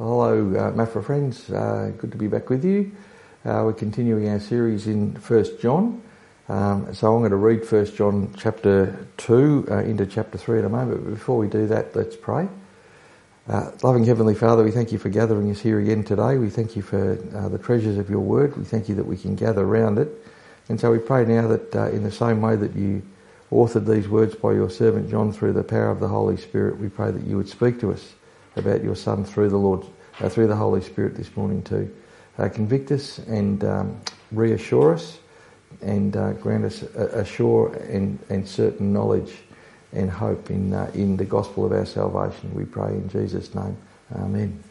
Hello, uh, Mafra friends. Uh, good to be back with you. Uh, we're continuing our series in First John. Um, so I'm going to read First John chapter two uh, into chapter three in a moment. But before we do that, let's pray. Uh, loving Heavenly Father, we thank you for gathering us here again today. We thank you for uh, the treasures of your Word. We thank you that we can gather around it. And so we pray now that in the same way that you authored these words by your servant John through the power of the Holy Spirit, we pray that you would speak to us about your Son through the Lord, uh, through the Holy Spirit this morning too. Uh, convict us and um, reassure us and uh, grant us a, a sure and, and, certain knowledge and hope in, uh, in the gospel of our salvation. We pray in Jesus' name. Amen.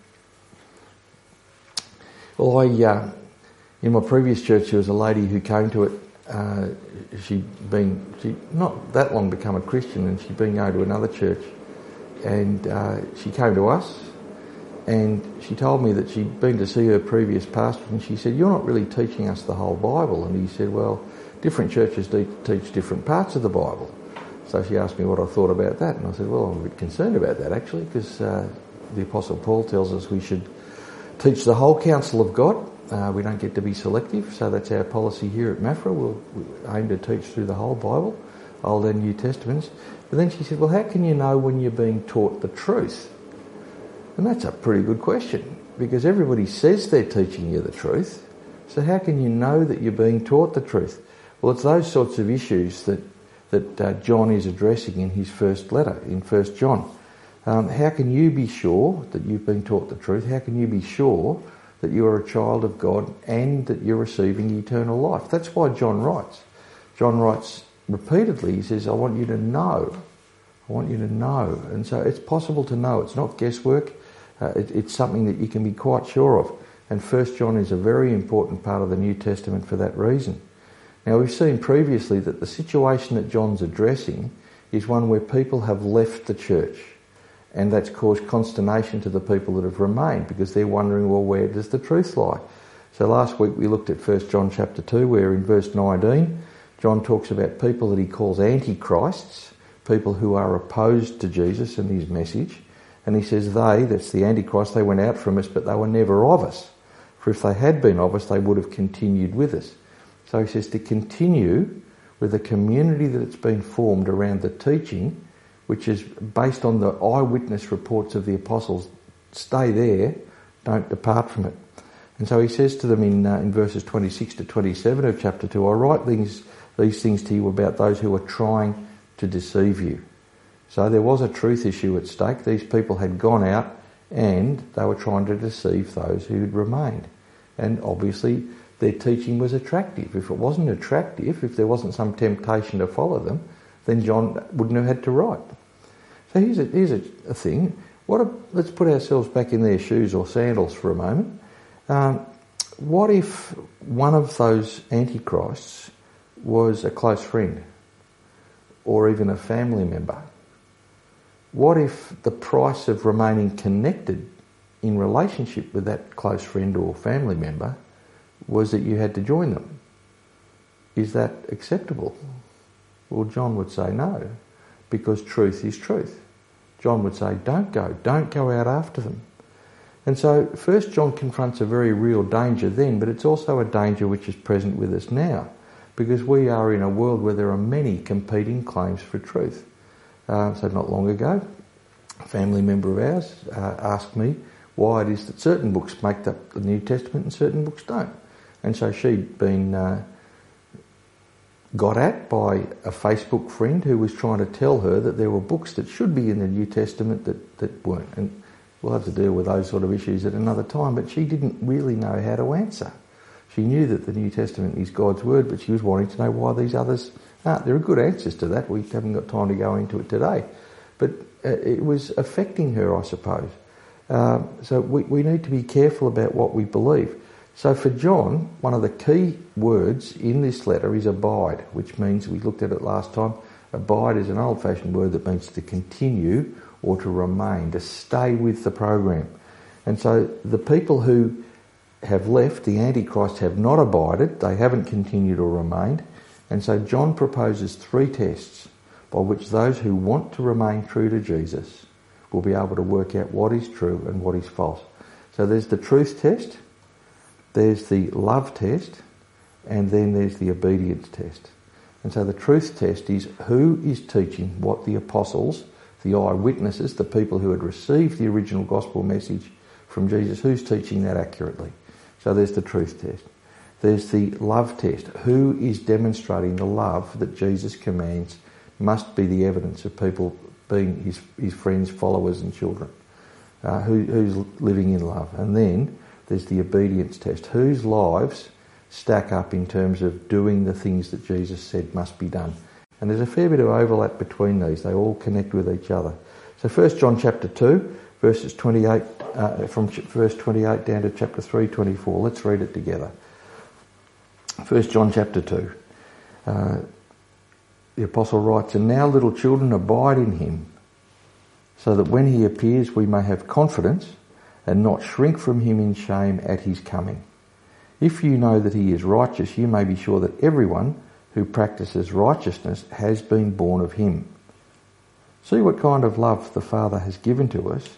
Well, I, uh, in my previous church, there was a lady who came to it. Uh, she'd been, she not that long become a Christian and she'd been going to another church and uh, she came to us and she told me that she'd been to see her previous pastor and she said, You're not really teaching us the whole Bible. And he said, Well, different churches teach different parts of the Bible. So she asked me what I thought about that. And I said, Well, I'm a bit concerned about that actually because uh, the Apostle Paul tells us we should teach the whole counsel of God. Uh, we don't get to be selective, so that's our policy here at Mafra. We'll, we aim to teach through the whole Bible, Old and New Testaments. But then she said, Well, how can you know when you're being taught the truth? And that's a pretty good question because everybody says they're teaching you the truth. So how can you know that you're being taught the truth? Well, it's those sorts of issues that, that uh, John is addressing in his first letter, in 1 John. Um, how can you be sure that you've been taught the truth? How can you be sure that you are a child of God and that you're receiving eternal life? That's why John writes. John writes repeatedly, he says, I want you to know. I want you to know. And so it's possible to know. It's not guesswork. Uh, it, it's something that you can be quite sure of. And First John is a very important part of the New Testament for that reason. Now we've seen previously that the situation that John's addressing is one where people have left the church. And that's caused consternation to the people that have remained because they're wondering, well, where does the truth lie? So last week we looked at 1 John chapter 2 where in verse 19 John talks about people that he calls antichrists, people who are opposed to Jesus and his message. And he says they, that's the antichrist, they went out from us, but they were never of us. For if they had been of us, they would have continued with us. So he says to continue with a community that it's been formed around the teaching, which is based on the eyewitness reports of the apostles. Stay there, don't depart from it. And so he says to them in, uh, in verses 26 to 27 of chapter 2, I write things these things to you about those who are trying to deceive you. So there was a truth issue at stake. These people had gone out and they were trying to deceive those who had remained. And obviously their teaching was attractive. If it wasn't attractive, if there wasn't some temptation to follow them, then John wouldn't have had to write. So here's a, here's a, a thing. What a, let's put ourselves back in their shoes or sandals for a moment. Um, what if one of those antichrists was a close friend or even a family member? What if the price of remaining connected in relationship with that close friend or family member was that you had to join them? Is that acceptable? Well, John would say no, because truth is truth. John would say, don't go, don't go out after them. And so, first John confronts a very real danger then, but it's also a danger which is present with us now because we are in a world where there are many competing claims for truth. Uh, so not long ago, a family member of ours uh, asked me why it is that certain books make up the New Testament and certain books don't. And so she'd been uh, got at by a Facebook friend who was trying to tell her that there were books that should be in the New Testament that, that weren't. And we'll have to deal with those sort of issues at another time, but she didn't really know how to answer. She knew that the New Testament is God's word, but she was wanting to know why these others aren't. There are good answers to that. We haven't got time to go into it today. But uh, it was affecting her, I suppose. Um, so we, we need to be careful about what we believe. So for John, one of the key words in this letter is abide, which means, we looked at it last time, abide is an old fashioned word that means to continue or to remain, to stay with the program. And so the people who have left, the Antichrist have not abided, they haven't continued or remained. And so John proposes three tests by which those who want to remain true to Jesus will be able to work out what is true and what is false. So there's the truth test, there's the love test, and then there's the obedience test. And so the truth test is who is teaching what the apostles, the eyewitnesses, the people who had received the original gospel message from Jesus, who's teaching that accurately? So there's the truth test. There's the love test. Who is demonstrating the love that Jesus commands must be the evidence of people being his, his friends, followers, and children? Uh, who, who's living in love? And then there's the obedience test. Whose lives stack up in terms of doing the things that Jesus said must be done? And there's a fair bit of overlap between these. They all connect with each other. So 1 John chapter 2, verses 28, uh, from verse 28 down to chapter 3, 24. Let's read it together. 1 John chapter 2. Uh, the apostle writes, And now little children abide in him, so that when he appears we may have confidence and not shrink from him in shame at his coming. If you know that he is righteous, you may be sure that everyone who practices righteousness has been born of him. See what kind of love the Father has given to us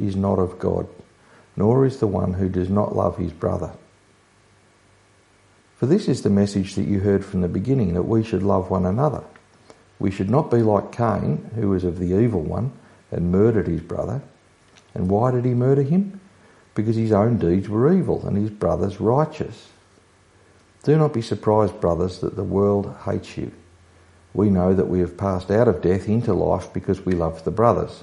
is not of God nor is the one who does not love his brother. For this is the message that you heard from the beginning, that we should love one another. We should not be like Cain, who was of the evil one and murdered his brother. And why did he murder him? Because his own deeds were evil and his brother's righteous. Do not be surprised, brothers, that the world hates you. We know that we have passed out of death into life because we love the brothers.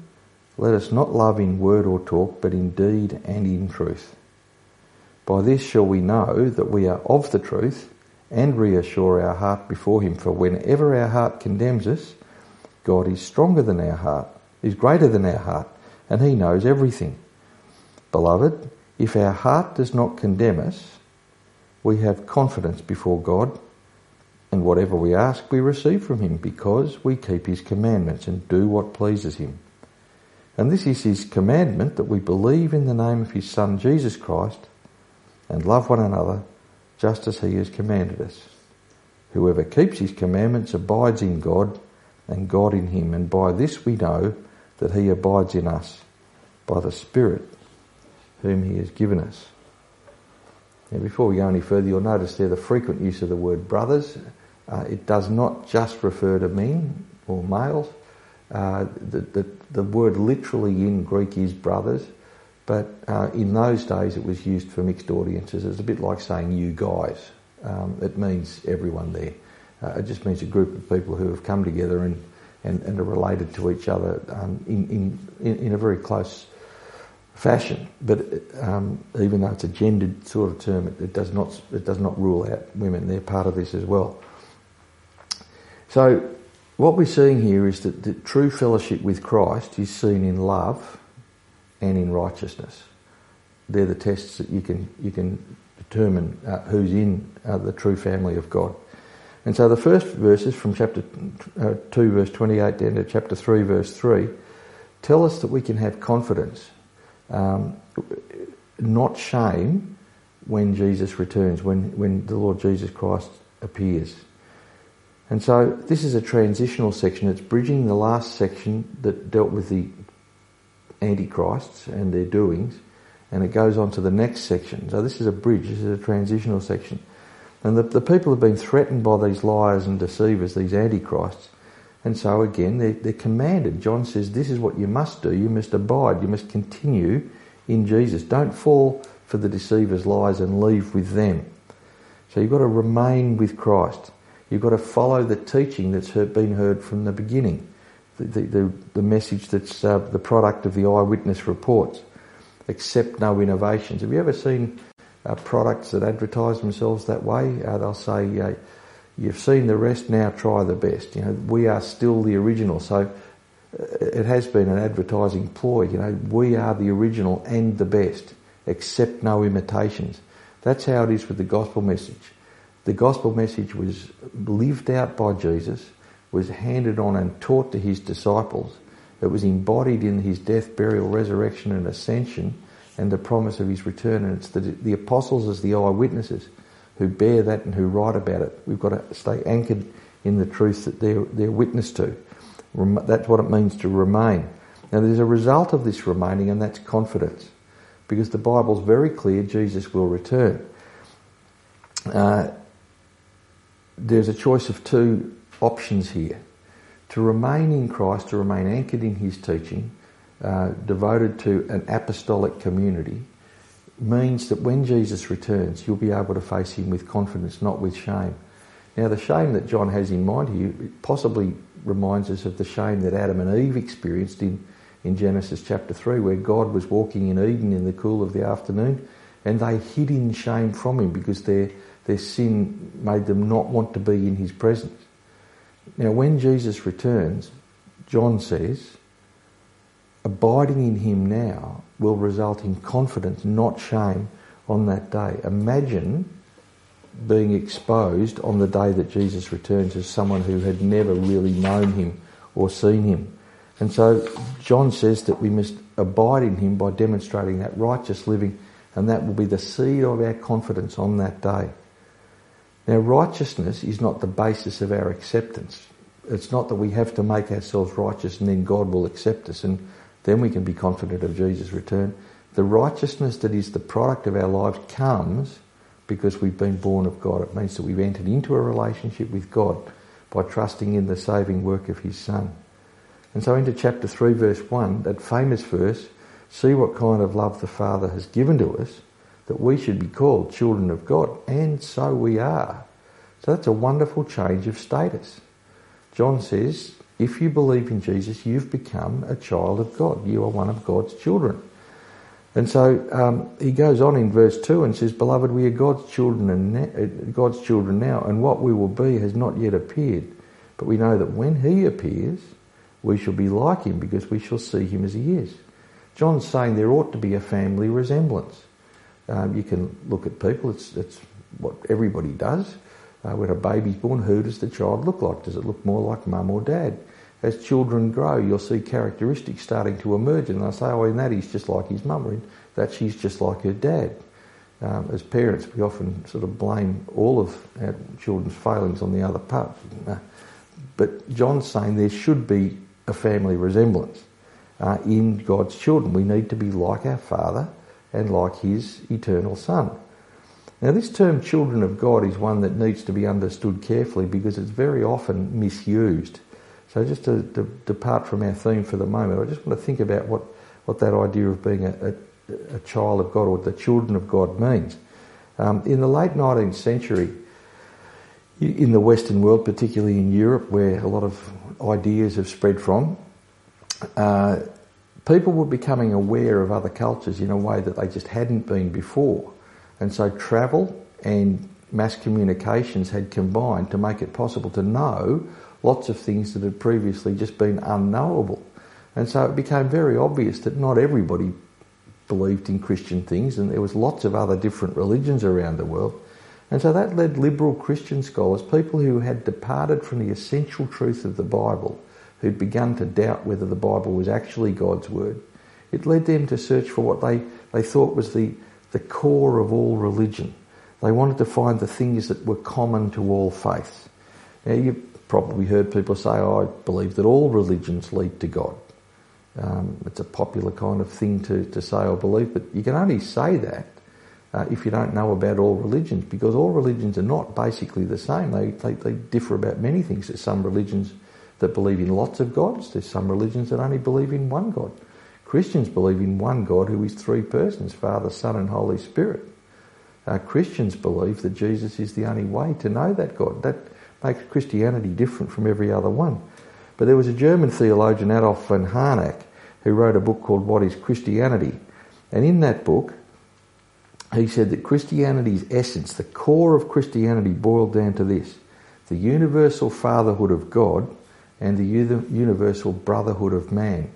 let us not love in word or talk, but in deed and in truth. By this shall we know that we are of the truth and reassure our heart before Him. For whenever our heart condemns us, God is stronger than our heart, is greater than our heart, and He knows everything. Beloved, if our heart does not condemn us, we have confidence before God, and whatever we ask we receive from Him, because we keep His commandments and do what pleases Him. And this is his commandment that we believe in the name of his Son Jesus Christ and love one another just as he has commanded us. Whoever keeps his commandments abides in God and God in him. And by this we know that he abides in us by the Spirit whom he has given us. Now before we go any further, you'll notice there the frequent use of the word brothers. Uh, it does not just refer to men or males. Uh, the, the, the, word literally in Greek is brothers, but uh, in those days it was used for mixed audiences. It's a bit like saying you guys. Um, it means everyone there. Uh, it just means a group of people who have come together and, and, and are related to each other um, in, in, in a very close fashion. But um, even though it's a gendered sort of term, it, it, does not it does not rule out women. They're part of this as well. So what we're seeing here is that the true fellowship with Christ is seen in love and in righteousness. They're the tests that you can you can determine uh, who's in uh, the true family of God. And so the first verses from chapter uh, 2 verse 28 down to chapter 3 verse 3 tell us that we can have confidence, um, not shame, when Jesus returns, when, when the Lord Jesus Christ appears. And so this is a transitional section. It's bridging the last section that dealt with the antichrists and their doings, and it goes on to the next section. So this is a bridge, this is a transitional section. And the, the people have been threatened by these liars and deceivers, these antichrists, and so again, they're, they're, commanded. John says, This is what you must do. You must abide. You must continue in Jesus. Don't fall for the deceiver's lies and leave with them. So you've got to remain with Christ. You've got to follow the teaching that's been heard from the beginning, the, the, the, the message that's uh, the product of the eyewitness reports. Accept no innovations. Have you ever seen uh, products that advertise themselves that way? Uh, they'll say, uh, You've seen the rest, now try the best. You know, we are still the original. So uh, it has been an advertising ploy. You know, we are the original and the best. Accept no imitations. That's how it is with the gospel message. The gospel message was lived out by Jesus, was handed on and taught to his disciples. It was embodied in his death, burial, resurrection, and ascension, and the promise of his return. And it's the, the apostles as the eyewitnesses who bear that and who write about it. We've got to stay anchored in the truth that they're, they're witness to. That's what it means to remain. Now there's a result of this remaining and that's confidence. Because the Bible's very clear Jesus will return. Uh, there's a choice of two options here. To remain in Christ, to remain anchored in His teaching, uh, devoted to an apostolic community, means that when Jesus returns, you'll be able to face him with confidence, not with shame. Now, the shame that John has in mind here possibly reminds us of the shame that Adam and Eve experienced in, in Genesis chapter 3, where God was walking in Eden in the cool of the afternoon and they hid in shame from him because their, their sin made them not want to be in his presence. Now, when Jesus returns, John says, abiding in him now will result in confidence, not shame, on that day. Imagine being exposed on the day that Jesus returns as someone who had never really known him or seen him. And so John says that we must abide in him by demonstrating that righteous living, and that will be the seed of our confidence on that day. Now, righteousness is not the basis of our acceptance. It's not that we have to make ourselves righteous and then God will accept us. And then we can be confident of Jesus' return. The righteousness that is the product of our lives comes because we've been born of God. It means that we've entered into a relationship with God by trusting in the saving work of His Son. And so into chapter 3 verse 1, that famous verse, see what kind of love the Father has given to us, that we should be called children of God. And so we are. So that's a wonderful change of status. John says, if you believe in Jesus, you've become a child of God. You are one of God's children. And so um, he goes on in verse two and says, "Beloved, we are God's children and na- uh, God's children now, and what we will be has not yet appeared. But we know that when He appears, we shall be like Him, because we shall see Him as He is." John's saying there ought to be a family resemblance. Um, you can look at people; it's, it's what everybody does. Uh, when a baby's born, who does the child look like? Does it look more like mum or dad? as children grow, you'll see characteristics starting to emerge, and they'll say, "Oh, in that he's just like his mum, or in that she's just like her dad." Um, as parents, we often sort of blame all of our children's failings on the other part. But John's saying there should be a family resemblance uh, in God's children. We need to be like our Father and like His eternal Son. Now, this term children of God is one that needs to be understood carefully because it's very often misused. So just to, to, depart from our theme for the moment, I just want to think about what, what that idea of being a, a, a child of God or the children of God means. Um, in the late 19th century, in the Western world, particularly in Europe, where a lot of ideas have spread from, uh, people were becoming aware of other cultures in a way that they just hadn't been before. And so travel and mass communications had combined to make it possible to know lots of things that had previously just been unknowable. And so it became very obvious that not everybody believed in Christian things, and there was lots of other different religions around the world. And so that led liberal Christian scholars, people who had departed from the essential truth of the Bible, who'd begun to doubt whether the Bible was actually God's word, it led them to search for what they, they thought was the, the core of all religion. They wanted to find the things that were common to all faiths. Now, you've probably heard people say, oh, I believe that all religions lead to God. Um, it's a popular kind of thing to, to say or believe, but you can only say that uh, if you don't know about all religions, because all religions are not basically the same. They, they, they differ about many things. There's some religions that believe in lots of gods. There's some religions that only believe in one God. Christians believe in one God who is three persons, Father, Son and Holy Spirit. Uh, Christians believe that Jesus is the only way to know that God. That makes Christianity different from every other one. But there was a German theologian, Adolf von Harnack, who wrote a book called What is Christianity? And in that book, he said that Christianity's essence, the core of Christianity, boiled down to this the universal fatherhood of God and the universal brotherhood of man.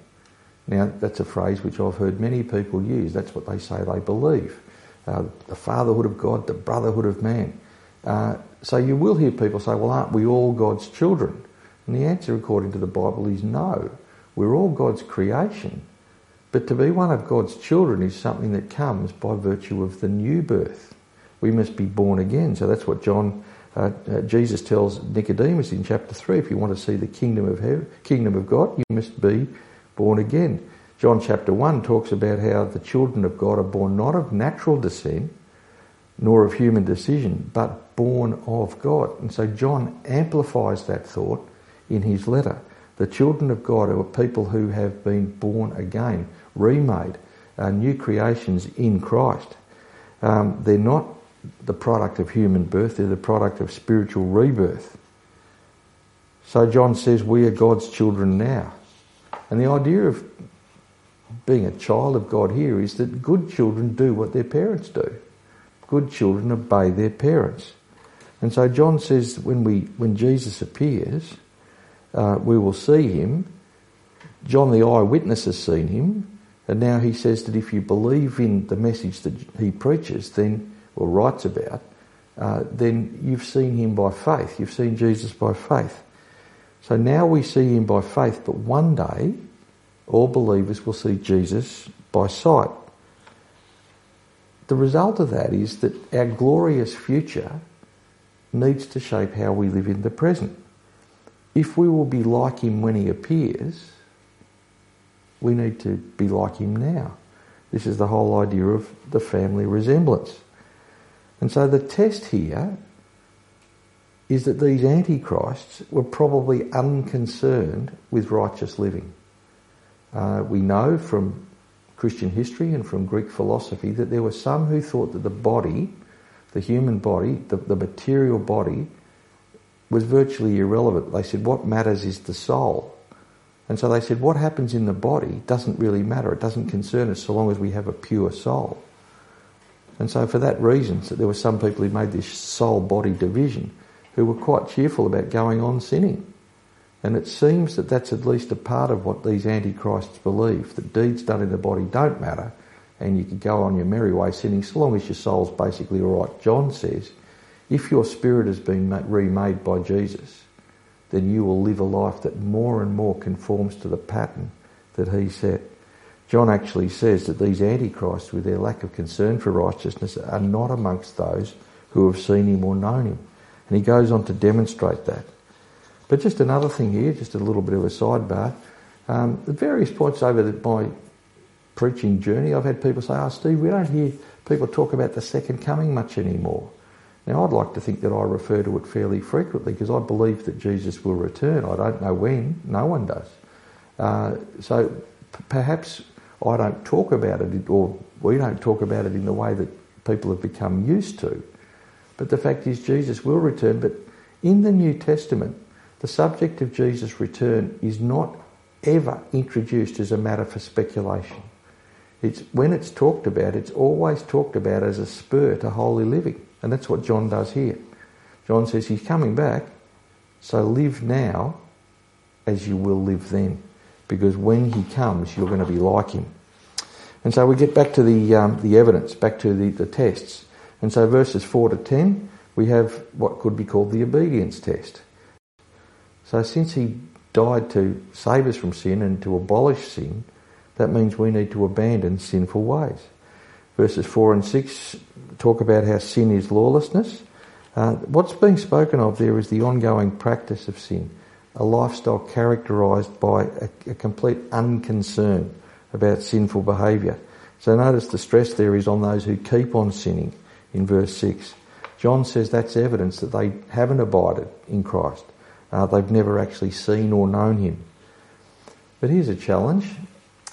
Now, that's a phrase which I've heard many people use. That's what they say they believe. Uh, the fatherhood of God, the brotherhood of man. Uh, so you will hear people say, well, aren't we all God's children? And the answer, according to the Bible, is no. We're all God's creation. But to be one of God's children is something that comes by virtue of the new birth. We must be born again. So that's what John, uh, uh, Jesus tells Nicodemus in chapter 3. If you want to see the kingdom of heaven, kingdom of God, you must be born again. John chapter 1 talks about how the children of God are born not of natural descent, nor of human decision, but born of God. And so John amplifies that thought in his letter. The children of God are people who have been born again, remade, uh, new creations in Christ. Um, they're not the product of human birth, they're the product of spiritual rebirth. So John says we are God's children now. And the idea of being a child of God here is that good children do what their parents do. Good children obey their parents. And so John says when we when Jesus appears, uh, we will see him. John the eyewitness has seen him, and now he says that if you believe in the message that he preaches, then or writes about, uh, then you've seen him by faith. You've seen Jesus by faith. So now we see him by faith, but one day all believers will see Jesus by sight. The result of that is that our glorious future needs to shape how we live in the present if we will be like him when he appears, we need to be like him now. This is the whole idea of the family resemblance. And so the test here is that these antichrists were probably unconcerned with righteous living. Uh, we know from Christian history and from Greek philosophy that there were some who thought that the body, the human body, the, the material body, was virtually irrelevant. They said, what matters is the soul. And so they said, what happens in the body doesn't really matter. It doesn't concern us so long as we have a pure soul. And so for that reason, so there were some people who made this soul-body division who were quite cheerful about going on sinning. And it seems that that's at least a part of what these antichrists believe, that deeds done in the body don't matter and you can go on your merry way sinning so long as your soul's basically alright. John says, if your spirit has been remade by Jesus, then you will live a life that more and more conforms to the pattern that he set. John actually says that these antichrists, with their lack of concern for righteousness, are not amongst those who have seen him or known him. And he goes on to demonstrate that. But just another thing here, just a little bit of a sidebar. Um, at various points over the, my preaching journey, I've had people say, oh, Steve, we don't hear people talk about the second coming much anymore. Now, I'd like to think that I refer to it fairly frequently because I believe that Jesus will return. I don't know when, no one does. Uh, so p- perhaps I don't talk about it, or we don't talk about it in the way that people have become used to. But the fact is, Jesus will return. But in the New Testament, the subject of Jesus' return is not ever introduced as a matter for speculation. It's, when it's talked about, it's always talked about as a spur to holy living. And that's what John does here. John says he's coming back, so live now as you will live then. Because when he comes, you're going to be like him. And so we get back to the, um, the evidence, back to the, the tests. And so verses 4 to 10, we have what could be called the obedience test. So since he died to save us from sin and to abolish sin, that means we need to abandon sinful ways. Verses 4 and 6 talk about how sin is lawlessness. Uh, what's being spoken of there is the ongoing practice of sin, a lifestyle characterised by a, a complete unconcern about sinful behaviour. So notice the stress there is on those who keep on sinning in verse 6. John says that's evidence that they haven't abided in Christ. Uh, they've never actually seen or known him. But here's a challenge.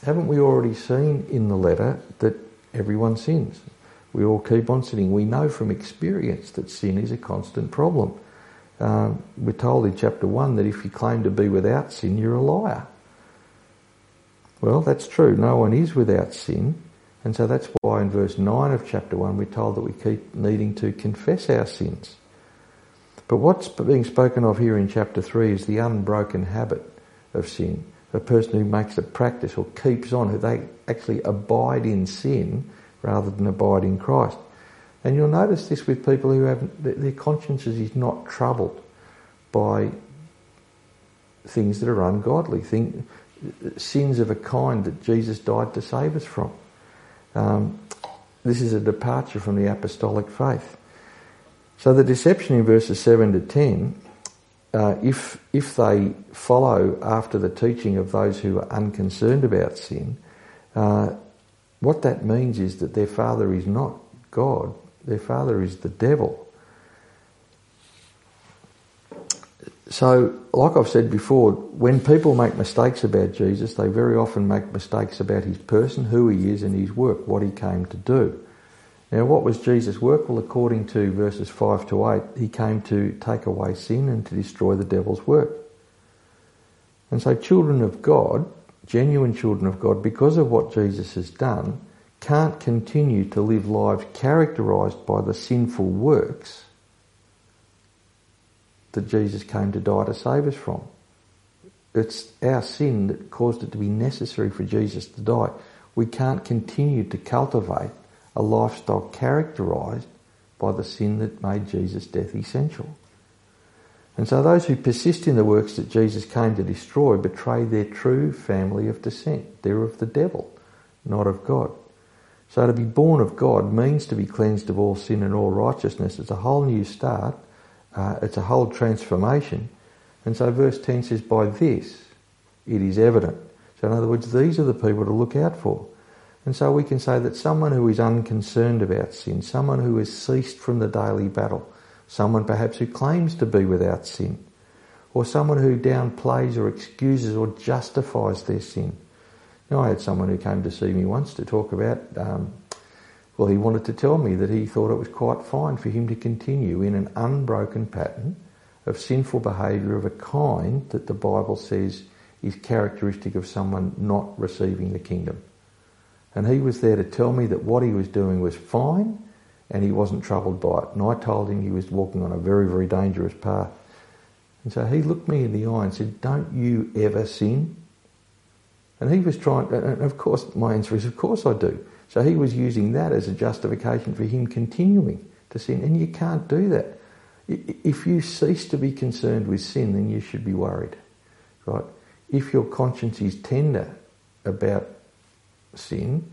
Haven't we already seen in the letter that everyone sins? We all keep on sinning. We know from experience that sin is a constant problem. Um, we're told in chapter 1 that if you claim to be without sin, you're a liar. Well, that's true. No one is without sin. And so that's why in verse 9 of chapter 1 we're told that we keep needing to confess our sins. But what's being spoken of here in chapter 3 is the unbroken habit of sin. A person who makes a practice or keeps on, who they actually abide in sin rather than abide in Christ. And you'll notice this with people who have their consciences is not troubled by things that are ungodly, thing, sins of a kind that Jesus died to save us from. Um, this is a departure from the apostolic faith. So the deception in verses 7 to 10, uh, if, if they follow after the teaching of those who are unconcerned about sin, uh, what that means is that their father is not God, their father is the devil. So, like I've said before, when people make mistakes about Jesus, they very often make mistakes about his person, who he is, and his work, what he came to do. Now, what was Jesus' work? Well, according to verses 5 to 8, he came to take away sin and to destroy the devil's work. And so, children of God, genuine children of God, because of what Jesus has done, can't continue to live lives characterised by the sinful works that Jesus came to die to save us from. It's our sin that caused it to be necessary for Jesus to die. We can't continue to cultivate a lifestyle characterised by the sin that made Jesus' death essential. And so those who persist in the works that Jesus came to destroy betray their true family of descent. They're of the devil, not of God. So to be born of God means to be cleansed of all sin and all righteousness. It's a whole new start. Uh, it's a whole transformation. And so verse 10 says, by this it is evident. So in other words, these are the people to look out for. And so we can say that someone who is unconcerned about sin, someone who has ceased from the daily battle, someone perhaps who claims to be without sin, or someone who downplays or excuses or justifies their sin. Now, I had someone who came to see me once to talk about, um, well, he wanted to tell me that he thought it was quite fine for him to continue in an unbroken pattern of sinful behaviour of a kind that the Bible says is characteristic of someone not receiving the kingdom. And he was there to tell me that what he was doing was fine and he wasn't troubled by it. And I told him he was walking on a very, very dangerous path. And so he looked me in the eye and said, Don't you ever sin? And he was trying, and of course, my answer is, Of course I do. So he was using that as a justification for him continuing to sin. And you can't do that. If you cease to be concerned with sin, then you should be worried, right? If your conscience is tender about sin,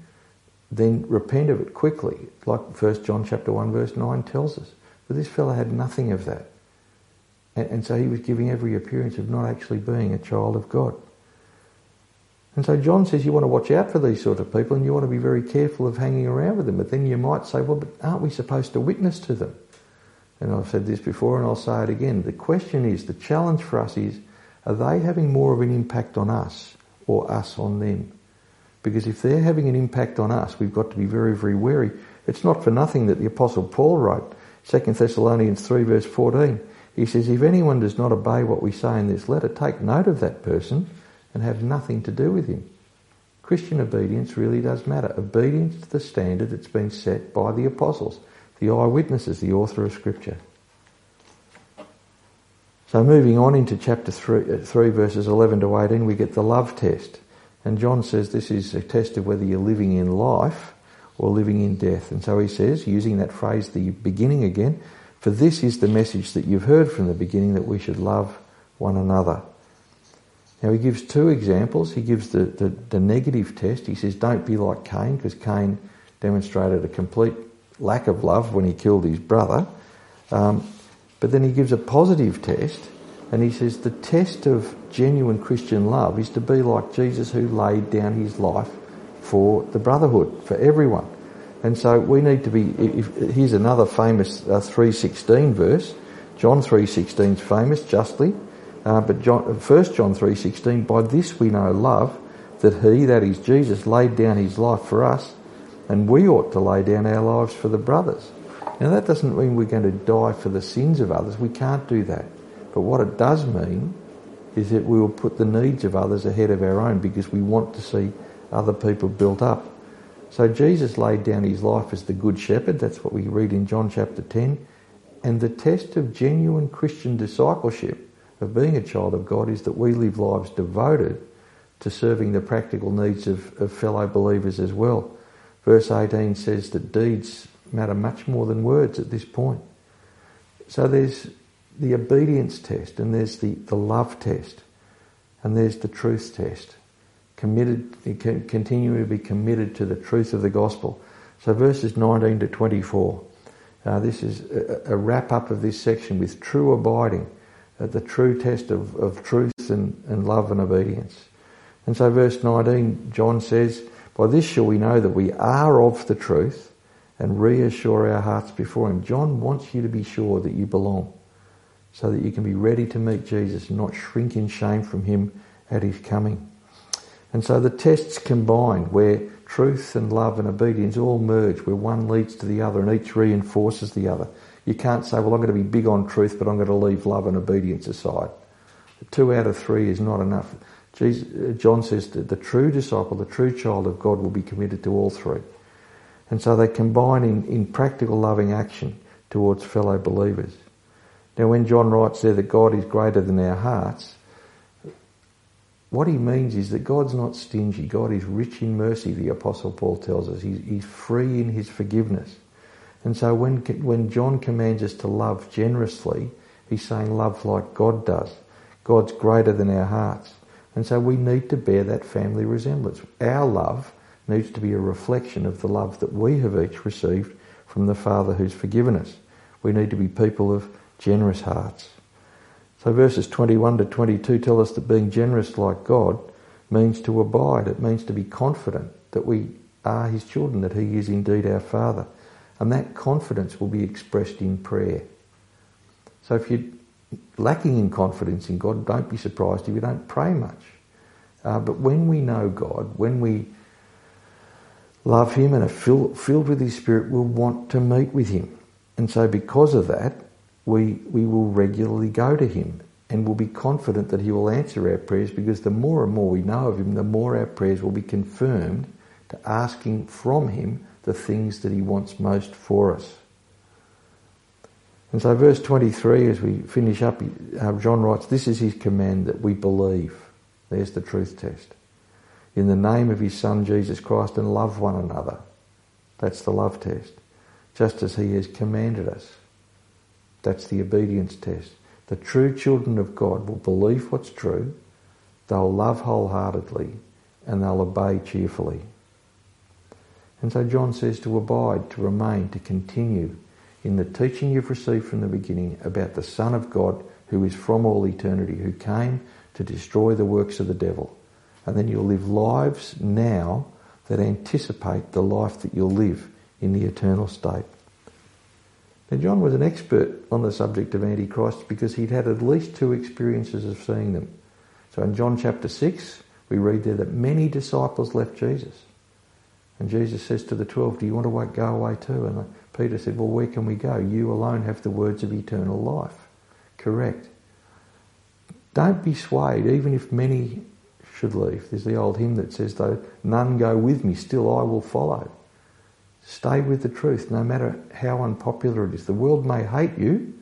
then repent of it quickly, like 1 John chapter 1 verse 9 tells us. But this fellow had nothing of that. And, and so he was giving every appearance of not actually being a child of God. And so John says you want to watch out for these sort of people and you want to be very careful of hanging around with them. But then you might say, well, but aren't we supposed to witness to them? And I've said this before and I'll say it again. The question is, the challenge for us is, are they having more of an impact on us or us on them? Because if they're having an impact on us, we've got to be very, very wary. It's not for nothing that the Apostle Paul wrote, 2 Thessalonians 3 verse 14. He says, if anyone does not obey what we say in this letter, take note of that person and have nothing to do with him. Christian obedience really does matter. Obedience to the standard that's been set by the apostles, the eyewitnesses, the author of Scripture. So moving on into chapter 3, uh, 3, verses 11 to 18, we get the love test. And John says this is a test of whether you're living in life or living in death. And so he says, using that phrase, the beginning again, for this is the message that you've heard from the beginning that we should love one another. Now he gives two examples. He gives the, the, the negative test. He says, don't be like Cain, because Cain demonstrated a complete lack of love when he killed his brother. Um, but then he gives a positive test and he says the test of genuine Christian love is to be like Jesus who laid down his life for the brotherhood, for everyone. And so we need to be, if, here's another famous uh, 3.16 verse. John 3.16 is famous, justly. Uh, but John, 1 John 3.16, by this we know love, that he, that is Jesus, laid down his life for us, and we ought to lay down our lives for the brothers. Now that doesn't mean we're going to die for the sins of others. We can't do that. But what it does mean is that we will put the needs of others ahead of our own because we want to see other people built up. So Jesus laid down his life as the good shepherd. That's what we read in John chapter 10. And the test of genuine Christian discipleship, of being a child of God, is that we live lives devoted to serving the practical needs of, of fellow believers as well. Verse 18 says that deeds matter much more than words at this point. So there's the obedience test and there's the, the love test and there's the truth test. Committed, continuing to be committed to the truth of the gospel. So verses 19 to 24. Uh, this is a, a, wrap up of this section with true abiding, the true test of, of truth and, and love and obedience. And so verse 19, John says, By this shall we know that we are of the truth and reassure our hearts before Him. John wants you to be sure that you belong so that you can be ready to meet Jesus and not shrink in shame from Him at His coming. And so the tests combined where truth and love and obedience all merge, where one leads to the other and each reinforces the other. You can't say, well, I'm going to be big on truth, but I'm going to leave love and obedience aside. Two out of three is not enough. Jesus, John says that the true disciple, the true child of God will be committed to all three. And so they combine in, in practical loving action towards fellow believers. Now, when John writes there that God is greater than our hearts, what he means is that God's not stingy. God is rich in mercy, the Apostle Paul tells us. He's, he's free in his forgiveness. And so when, when John commands us to love generously, he's saying love like God does. God's greater than our hearts. And so we need to bear that family resemblance. Our love needs to be a reflection of the love that we have each received from the Father who's forgiven us. We need to be people of generous hearts. So verses 21 to 22 tell us that being generous like God means to abide. It means to be confident that we are His children, that He is indeed our Father. And that confidence will be expressed in prayer. So if you're lacking in confidence in God, don't be surprised if you don't pray much. Uh, but when we know God, when we love Him and are fill, filled with His Spirit we'll want to meet with Him. And so because of that, we, we will regularly go to Him and will be confident that He will answer our prayers because the more and more we know of Him, the more our prayers will be confirmed to asking from Him the things that He wants most for us. And so verse 23, as we finish up, uh, John writes, this is his command that we believe. There's the truth test in the name of his Son Jesus Christ and love one another. That's the love test. Just as he has commanded us. That's the obedience test. The true children of God will believe what's true, they'll love wholeheartedly, and they'll obey cheerfully. And so John says to abide, to remain, to continue in the teaching you've received from the beginning about the Son of God who is from all eternity, who came to destroy the works of the devil and then you'll live lives now that anticipate the life that you'll live in the eternal state. Now, John was an expert on the subject of Antichrist because he'd had at least two experiences of seeing them. So in John chapter 6, we read there that many disciples left Jesus. And Jesus says to the twelve, Do you want to go away too? And Peter said, Well, where can we go? You alone have the words of eternal life. Correct. Don't be swayed, even if many should leave. There's the old hymn that says, though none go with me, still I will follow. Stay with the truth, no matter how unpopular it is. The world may hate you,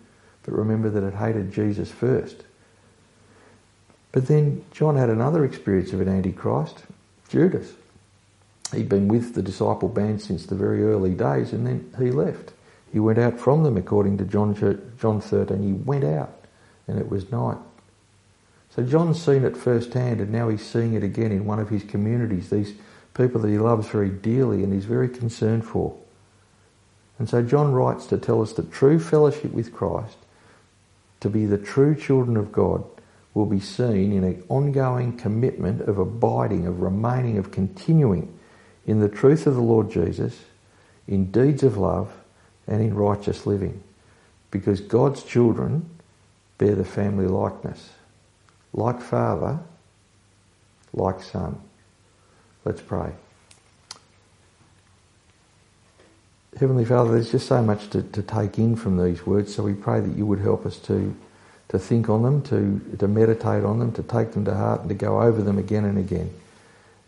but remember that it hated Jesus first. But then John had another experience of an antichrist, Judas. He'd been with the disciple band since the very early days and then he left. He went out from them according to John, John 13. He went out and it was night. So John's seen it firsthand and now he's seeing it again in one of his communities, these people that he loves very dearly and he's very concerned for. And so John writes to tell us that true fellowship with Christ, to be the true children of God, will be seen in an ongoing commitment of abiding, of remaining, of continuing in the truth of the Lord Jesus, in deeds of love, and in righteous living. Because God's children bear the family likeness like Father, like Son. Let's pray. Heavenly Father, there's just so much to, to take in from these words, so we pray that you would help us to, to think on them, to, to meditate on them, to take them to heart and to go over them again and again.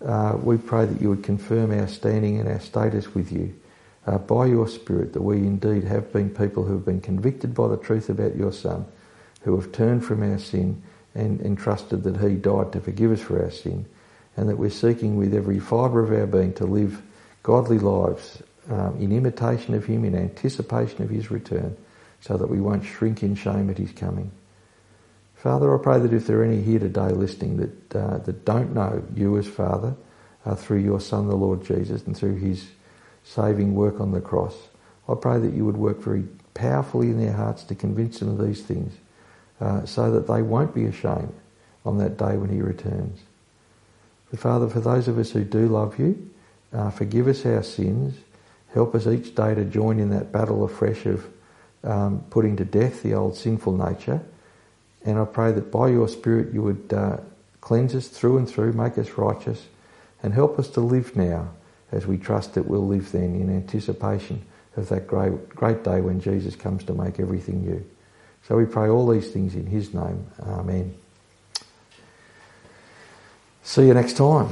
Uh, we pray that you would confirm our standing and our status with you uh, by your Spirit, that we indeed have been people who have been convicted by the truth about your Son, who have turned from our sin and entrusted that He died to forgive us for our sin, and that we're seeking with every fibre of our being to live godly lives um, in imitation of Him, in anticipation of His return, so that we won't shrink in shame at His coming. Father, I pray that if there are any here today listening that uh, that don't know you as Father uh, through your Son, the Lord Jesus, and through His saving work on the cross, I pray that you would work very powerfully in their hearts to convince them of these things uh, so that they won't be ashamed on that day when he returns. But Father, for those of us who do love you, uh, forgive us our sins. Help us each day to join in that battle afresh of um, putting to death the old sinful nature. And I pray that by your Spirit you would uh, cleanse us through and through, make us righteous, and help us to live now as we trust that we'll live then in anticipation of that great, great day when Jesus comes to make everything new. So we pray all these things in His name. Amen. See you next time.